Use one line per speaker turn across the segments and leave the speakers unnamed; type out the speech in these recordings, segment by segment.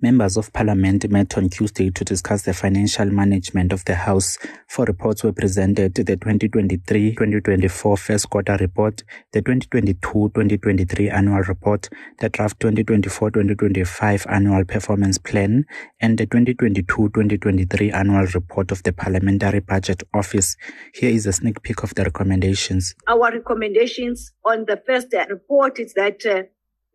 Members of Parliament met on Tuesday to discuss the financial management of the House. Four reports were presented the 2023-2024 first quarter report, the 2022-2023 annual report, the draft 2024-2025 annual performance plan, and the 2022-2023 annual report of the Parliamentary Budget Office. Here is a sneak peek of the recommendations.
Our recommendations on the first report is that uh,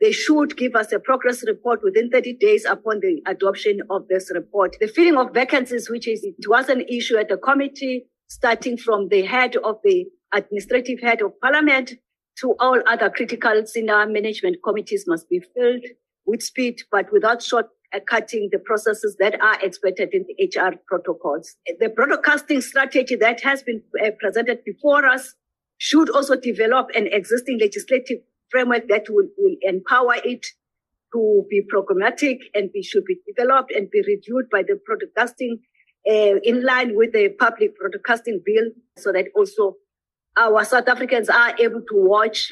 they should give us a progress report within 30 days upon the adoption of this report. The filling of vacancies, which is, it was an issue at the committee, starting from the head of the administrative head of parliament to all other critical senior management committees must be filled with speed, but without short cutting the processes that are expected in the HR protocols. The broadcasting strategy that has been uh, presented before us should also develop an existing legislative framework that will, will empower it to be programmatic and be, should be developed and be reviewed by the broadcasting uh, in line with the public broadcasting bill so that also our South Africans are able to watch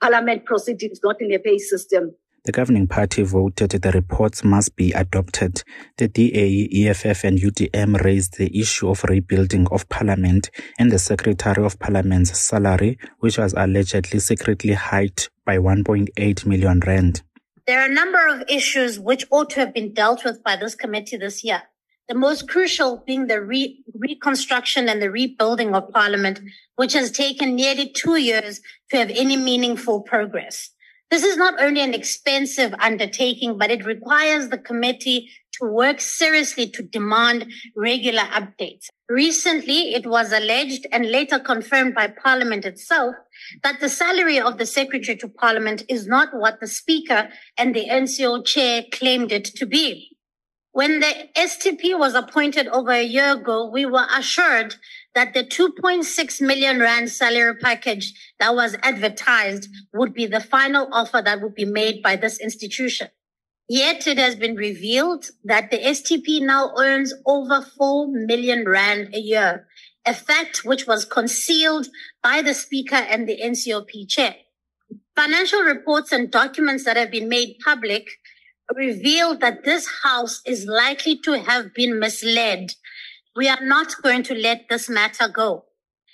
parliament proceedings not in a pay system.
The governing party voted the reports must be adopted. The DA, EFF and UDM raised the issue of rebuilding of parliament and the Secretary of Parliament's salary, which was allegedly secretly hiked by 1.8 million rand.
There are a number of issues which ought to have been dealt with by this committee this year. The most crucial being the re- reconstruction and the rebuilding of parliament, which has taken nearly two years to have any meaningful progress. This is not only an expensive undertaking, but it requires the committee to work seriously to demand regular updates. Recently, it was alleged and later confirmed by Parliament itself that the salary of the Secretary to Parliament is not what the Speaker and the NCO Chair claimed it to be. When the STP was appointed over a year ago, we were assured that the 2.6 million rand salary package that was advertised would be the final offer that would be made by this institution. Yet it has been revealed that the STP now earns over 4 million rand a year, a fact which was concealed by the speaker and the NCOP chair. Financial reports and documents that have been made public revealed that this house is likely to have been misled. We are not going to let this matter go.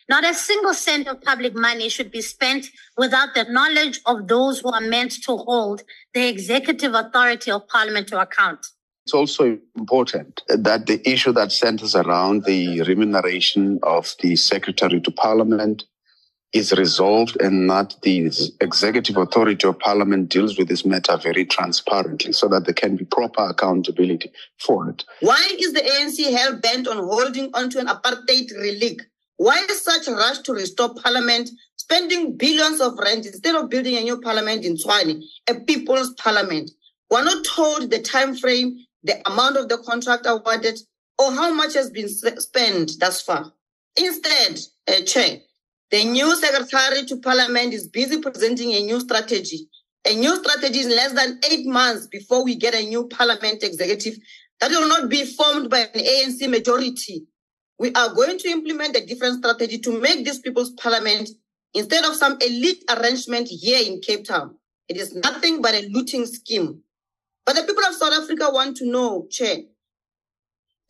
Not a single cent of public money should be spent without the knowledge of those who are meant to hold the executive authority of parliament to account.
It's also important that the issue that centers around the remuneration of the secretary to parliament is resolved and that the executive authority of parliament deals with this matter very transparently so that there can be proper accountability for it.
Why is the ANC hell bent on holding onto an apartheid relic? Why is such a rush to restore parliament, spending billions of rand instead of building a new parliament in Tshwane, a people's parliament? We're not told the time frame, the amount of the contract awarded, or how much has been spent thus far. Instead, uh, Chair, the new secretary to parliament is busy presenting a new strategy. A new strategy is less than eight months before we get a new parliament executive that will not be formed by an ANC majority. We are going to implement a different strategy to make this people's parliament instead of some elite arrangement here in Cape Town. It is nothing but a looting scheme. But the people of South Africa want to know, Chair,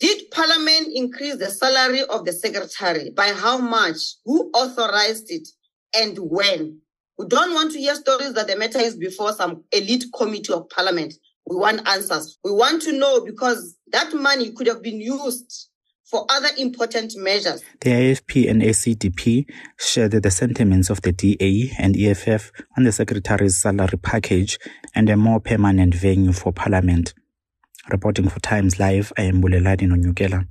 did Parliament increase the salary of the secretary? By how much? Who authorized it? And when? We don't want to hear stories that the matter is before some elite committee of Parliament. We want answers. We want to know because that money could have been used for other important measures.
The IFP and ACDP shared the sentiments of the DA and EFF on the Secretary's salary package and a more permanent venue for Parliament. Reporting for Times Live, I am Bulelani Nonyukela.